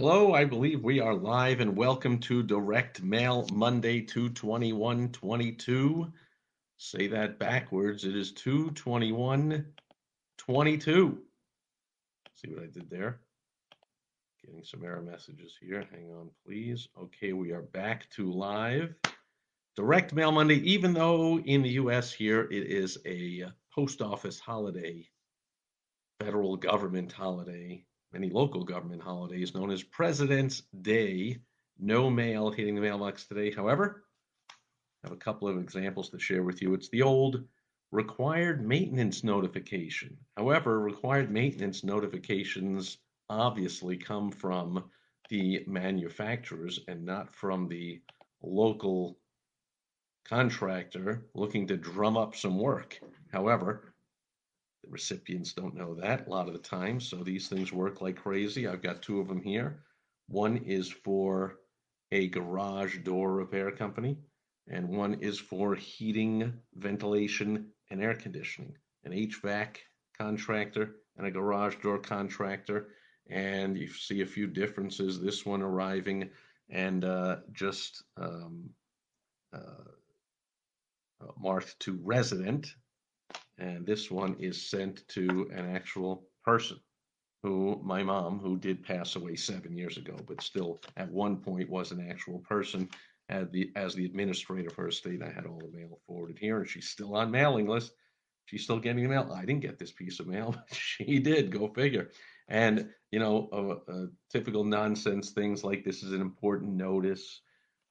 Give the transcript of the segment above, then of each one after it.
Hello, I believe we are live and welcome to Direct Mail Monday 22122. Say that backwards. It is 22122. See what I did there? Getting some error messages here. Hang on, please. Okay, we are back to live. Direct Mail Monday, even though in the US here it is a post office holiday, federal government holiday many local government holidays known as President's Day. No mail hitting the mailbox today. However, I have a couple of examples to share with you. It's the old required maintenance notification. However, required maintenance notifications obviously come from the manufacturers and not from the local contractor looking to drum up some work. However, the recipients don't know that a lot of the time, so these things work like crazy. I've got two of them here. One is for a garage door repair company, and one is for heating, ventilation, and air conditioning. An HVAC contractor and a garage door contractor. And you see a few differences. This one arriving and uh, just um, uh, uh marked to resident and this one is sent to an actual person who my mom, who did pass away seven years ago, but still at one point was an actual person. Had the as the administrator of her estate, I had all the mail forwarded here, and she's still on mailing list. She's still getting the mail. I didn't get this piece of mail, but she did. Go figure. And you know, uh, uh, typical nonsense things like this is an important notice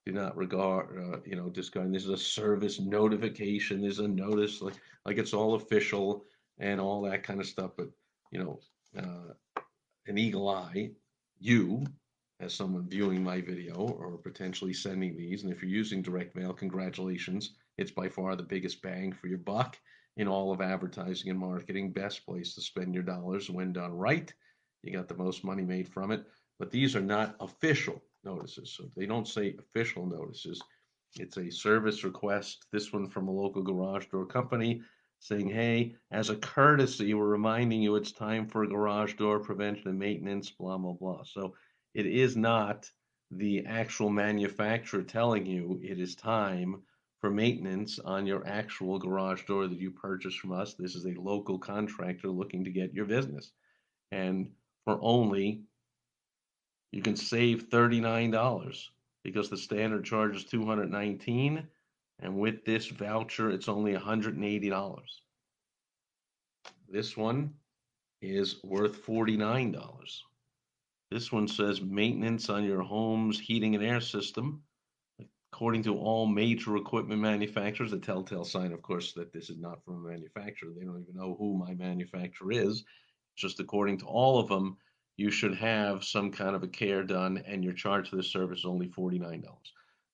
do not regard, uh, you know, discard. This is a service notification. this is a notice, like like it's all official and all that kind of stuff. But you know, uh, an eagle eye, you as someone viewing my video or potentially sending these, and if you're using direct mail, congratulations. It's by far the biggest bang for your buck in all of advertising and marketing. Best place to spend your dollars when done right. You got the most money made from it. But these are not official notices. So they don't say official notices. It's a service request. This one from a local garage door company saying, hey, as a courtesy, we're reminding you it's time for garage door prevention and maintenance, blah, blah, blah. So it is not the actual manufacturer telling you it is time for maintenance on your actual garage door that you purchased from us. This is a local contractor looking to get your business. And for only you can save $39 because the standard charge is 219 and with this voucher it's only $180. This one is worth $49. This one says maintenance on your home's heating and air system. According to all major equipment manufacturers, the telltale sign, of course, that this is not from a manufacturer. They don't even know who my manufacturer is. Just according to all of them, you should have some kind of a care done and your charge for the service is only $49.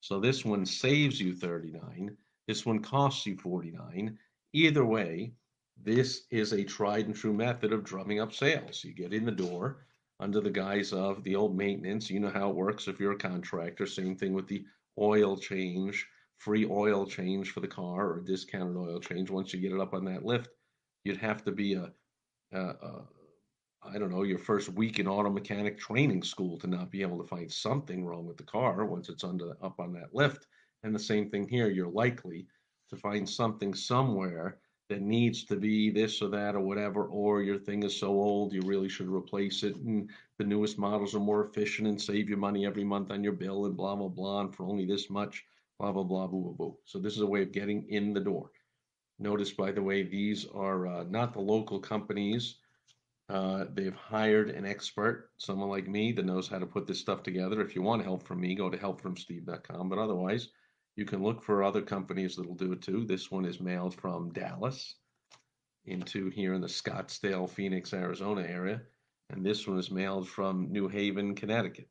So this one saves you 39. This one costs you 49. Either way, this is a tried and true method of drumming up sales. You get in the door under the guise of the old maintenance. You know how it works if you're a contractor. Same thing with the oil change, free oil change for the car or discounted oil change. Once you get it up on that lift, you'd have to be a, a, a I don't know, your first week in auto mechanic training school to not be able to find something wrong with the car once it's under up on that lift. And the same thing here, you're likely to find something somewhere that needs to be this or that or whatever, or your thing is so old you really should replace it. And the newest models are more efficient and save you money every month on your bill and blah blah blah. And for only this much, blah blah blah boo boo. So this is a way of getting in the door. Notice, by the way, these are uh, not the local companies uh, they've hired an expert, someone like me that knows how to put this stuff together. If you want help from me, go to helpfromsteve.com. But otherwise, you can look for other companies that'll do it too. This one is mailed from Dallas. into here in the Scottsdale, Phoenix, Arizona area. And this one is mailed from New Haven, Connecticut.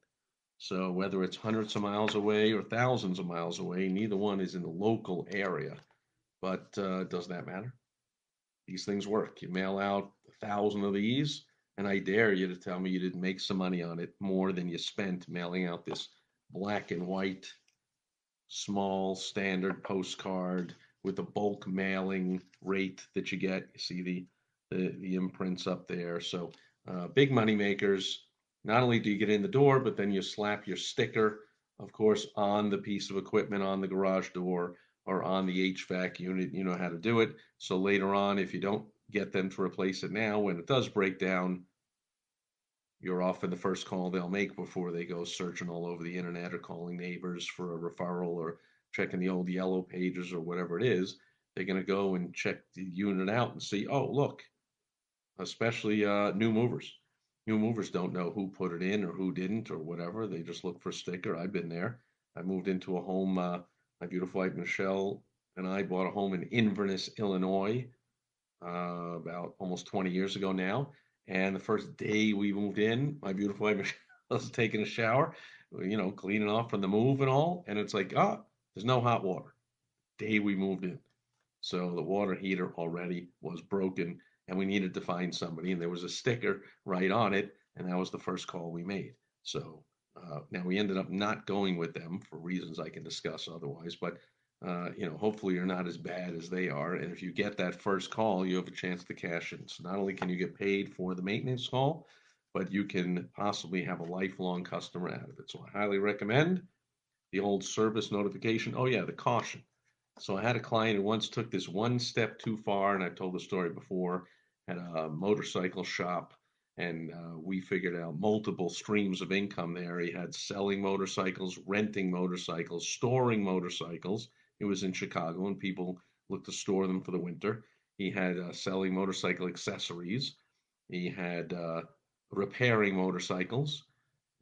So whether it's hundreds of miles away or thousands of miles away, neither one is in the local area. But uh, does that matter? These things work. You mail out thousand of these, and I dare you to tell me you didn't make some money on it more than you spent mailing out this black and white, small standard postcard with the bulk mailing rate that you get. You see the the, the imprints up there. So uh, big money makers. Not only do you get in the door, but then you slap your sticker, of course, on the piece of equipment on the garage door or on the HVAC unit. You know how to do it. So later on, if you don't get them to replace it now, when it does break down, you're often the first call they'll make before they go searching all over the internet or calling neighbors for a referral or checking the old yellow pages or whatever it is. They're going to go and check the unit out and see, oh, look, especially uh, new movers. New movers don't know who put it in or who didn't or whatever. They just look for a sticker. I've been there. I moved into a home. Uh, my beautiful wife Michelle and I bought a home in Inverness, Illinois, uh, about almost 20 years ago now. And the first day we moved in, my beautiful wife was taking a shower, you know, cleaning off from the move and all. And it's like, ah, oh, there's no hot water. Day we moved in. So the water heater already was broken and we needed to find somebody, and there was a sticker right on it, and that was the first call we made. So uh, now we ended up not going with them for reasons I can discuss otherwise, but uh, you know, hopefully you're not as bad as they are, and if you get that first call, you have a chance to cash in. So not only can you get paid for the maintenance call, but you can possibly have a lifelong customer out of it. So I highly recommend the old service notification. Oh yeah, the caution. So I had a client who once took this one step too far, and I've told the story before at a motorcycle shop and uh, we figured out multiple streams of income there. He had selling motorcycles, renting motorcycles, storing motorcycles. It was in Chicago, and people looked to store them for the winter. He had uh, selling motorcycle accessories. He had uh, repairing motorcycles,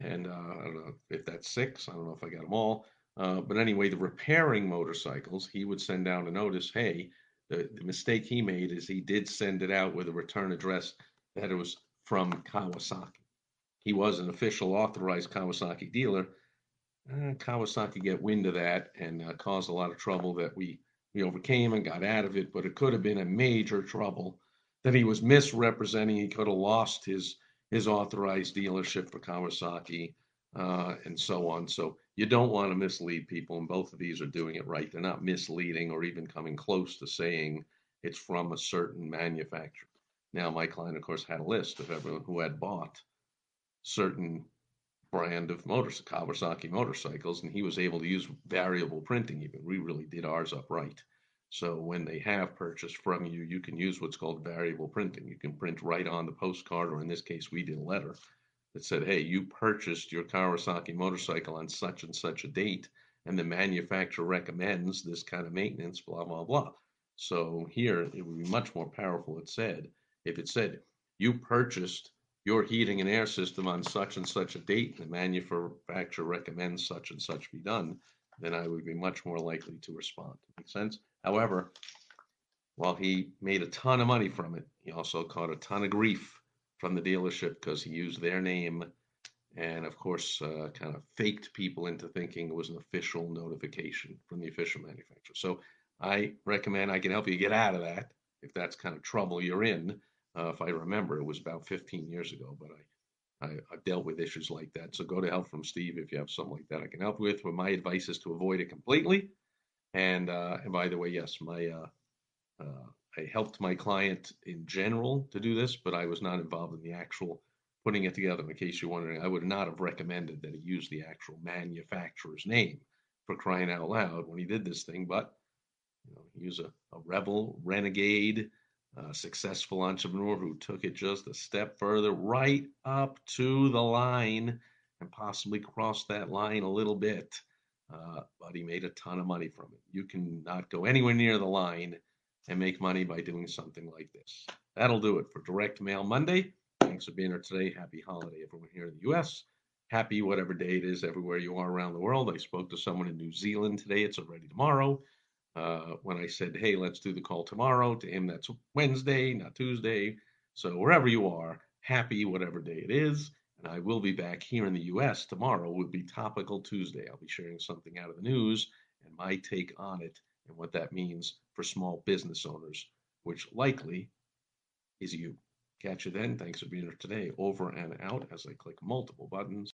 and uh, I don't know if that's six. I don't know if I got them all. Uh, but anyway, the repairing motorcycles, he would send down a notice, hey, the, the mistake he made is he did send it out with a return address that it was from Kawasaki. He was an official authorized Kawasaki dealer. Uh, Kawasaki get wind of that and uh, caused a lot of trouble that we we overcame and got out of it. But it could have been a major trouble that he was misrepresenting. He could have lost his his authorized dealership for Kawasaki uh, and so on. So you don't want to mislead people, and both of these are doing it right. They're not misleading or even coming close to saying it's from a certain manufacturer. Now, my client, of course, had a list of everyone who had bought certain brand of motors, Kawasaki motorcycles, and he was able to use variable printing. Even we really did ours upright. So when they have purchased from you, you can use what's called variable printing. You can print right on the postcard, or in this case, we did a letter that said, hey, you purchased your Kawasaki motorcycle on such and such a date, and the manufacturer recommends this kind of maintenance, blah, blah, blah. So here it would be much more powerful, it said, if it said, you purchased your heating and air system on such and such a date, and the manufacturer recommends such and such be done, then I would be much more likely to respond. Make sense? However, while he made a ton of money from it, he also caught a ton of grief from the dealership because he used their name and of course uh, kind of faked people into thinking it was an official notification from the official manufacturer so i recommend i can help you get out of that if that's kind of trouble you're in uh, if i remember it was about 15 years ago but I, I have dealt with issues like that so go to help from steve if you have something like that i can help with but my advice is to avoid it completely and uh, and by the way yes my uh, uh I helped my client in general to do this, but I was not involved in the actual putting it together. In case you're wondering, I would not have recommended that he use the actual manufacturer's name for crying out loud when he did this thing. But you know, he was a, a rebel, renegade, a successful entrepreneur who took it just a step further, right up to the line, and possibly crossed that line a little bit. Uh, but he made a ton of money from it. You can not go anywhere near the line and make money by doing something like this. That'll do it for Direct Mail Monday. Thanks for being here today. Happy holiday, everyone here in the U.S. Happy whatever day it is everywhere you are around the world. I spoke to someone in New Zealand today. It's already tomorrow. Uh, when I said, hey, let's do the call tomorrow. To him, that's Wednesday, not Tuesday. So wherever you are, happy whatever day it is. And I will be back here in the US tomorrow. Will be Topical Tuesday. I'll be sharing something out of the news and my take on it and what that means for small business owners, which likely is you. Catch you then. Thanks for being here today. Over and out as I click multiple buttons.